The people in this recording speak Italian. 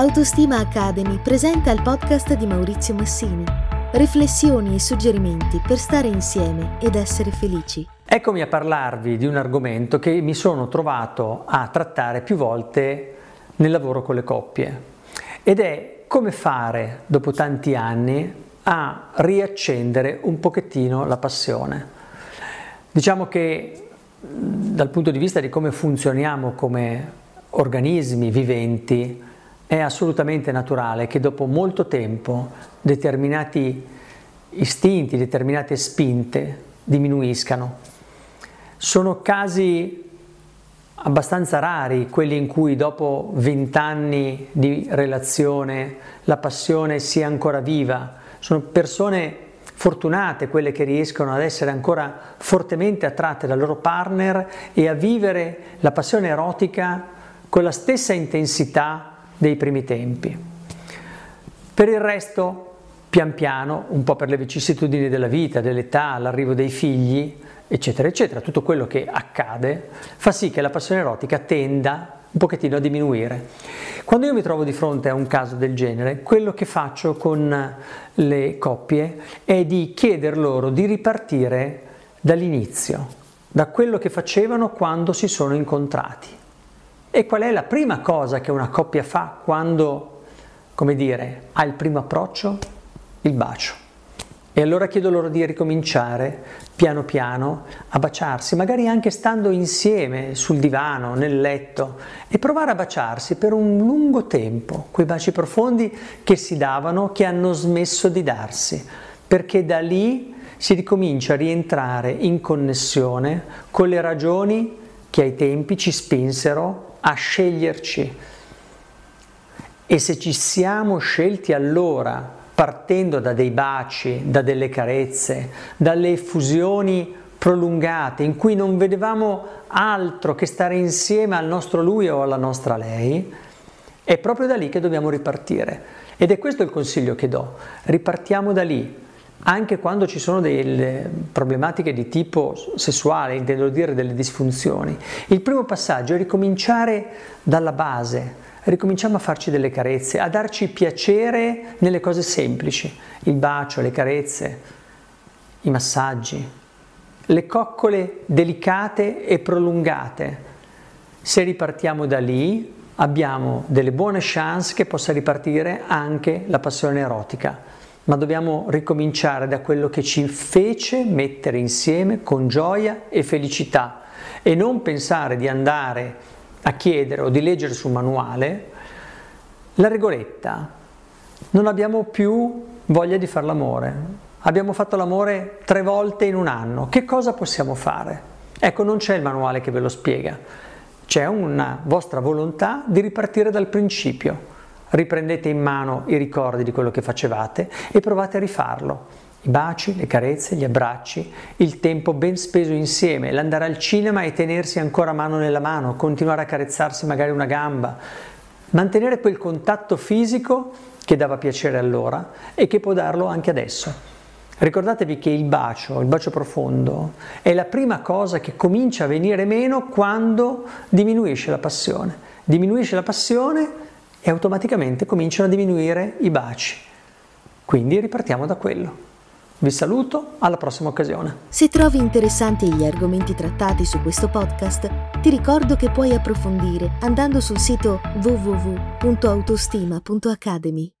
Autostima Academy presenta il podcast di Maurizio Massini. Riflessioni e suggerimenti per stare insieme ed essere felici. Eccomi a parlarvi di un argomento che mi sono trovato a trattare più volte nel lavoro con le coppie ed è come fare dopo tanti anni a riaccendere un pochettino la passione. Diciamo che dal punto di vista di come funzioniamo come organismi viventi, è assolutamente naturale che dopo molto tempo determinati istinti, determinate spinte diminuiscano. Sono casi abbastanza rari quelli in cui dopo vent'anni di relazione la passione sia ancora viva. Sono persone fortunate quelle che riescono ad essere ancora fortemente attratte dal loro partner e a vivere la passione erotica con la stessa intensità dei primi tempi. Per il resto, pian piano, un po' per le vicissitudini della vita, dell'età, l'arrivo dei figli, eccetera, eccetera, tutto quello che accade fa sì che la passione erotica tenda un pochettino a diminuire. Quando io mi trovo di fronte a un caso del genere, quello che faccio con le coppie è di chieder loro di ripartire dall'inizio, da quello che facevano quando si sono incontrati. E qual è la prima cosa che una coppia fa quando, come dire, ha il primo approccio? Il bacio. E allora chiedo loro di ricominciare piano piano a baciarsi, magari anche stando insieme sul divano, nel letto, e provare a baciarsi per un lungo tempo, quei baci profondi che si davano, che hanno smesso di darsi, perché da lì si ricomincia a rientrare in connessione con le ragioni che ai tempi ci spinsero a sceglierci. E se ci siamo scelti allora, partendo da dei baci, da delle carezze, dalle effusioni prolungate, in cui non vedevamo altro che stare insieme al nostro lui o alla nostra lei, è proprio da lì che dobbiamo ripartire. Ed è questo il consiglio che do. Ripartiamo da lì, anche quando ci sono delle problematiche di tipo sessuale, intendo dire delle disfunzioni. Il primo passaggio è ricominciare dalla base, ricominciamo a farci delle carezze, a darci piacere nelle cose semplici, il bacio, le carezze, i massaggi, le coccole delicate e prolungate. Se ripartiamo da lì abbiamo delle buone chance che possa ripartire anche la passione erotica ma dobbiamo ricominciare da quello che ci fece mettere insieme con gioia e felicità e non pensare di andare a chiedere o di leggere sul manuale la regoletta. Non abbiamo più voglia di fare l'amore. Abbiamo fatto l'amore tre volte in un anno. Che cosa possiamo fare? Ecco, non c'è il manuale che ve lo spiega. C'è una vostra volontà di ripartire dal principio riprendete in mano i ricordi di quello che facevate e provate a rifarlo. I baci, le carezze, gli abbracci, il tempo ben speso insieme, l'andare al cinema e tenersi ancora mano nella mano, continuare a carezzarsi magari una gamba, mantenere quel contatto fisico che dava piacere allora e che può darlo anche adesso. Ricordatevi che il bacio, il bacio profondo, è la prima cosa che comincia a venire meno quando diminuisce la passione. Diminuisce la passione e automaticamente cominciano a diminuire i baci. Quindi ripartiamo da quello. Vi saluto, alla prossima occasione. Se trovi interessanti gli argomenti trattati su questo podcast, ti ricordo che puoi approfondire andando sul sito www.autostima.academy.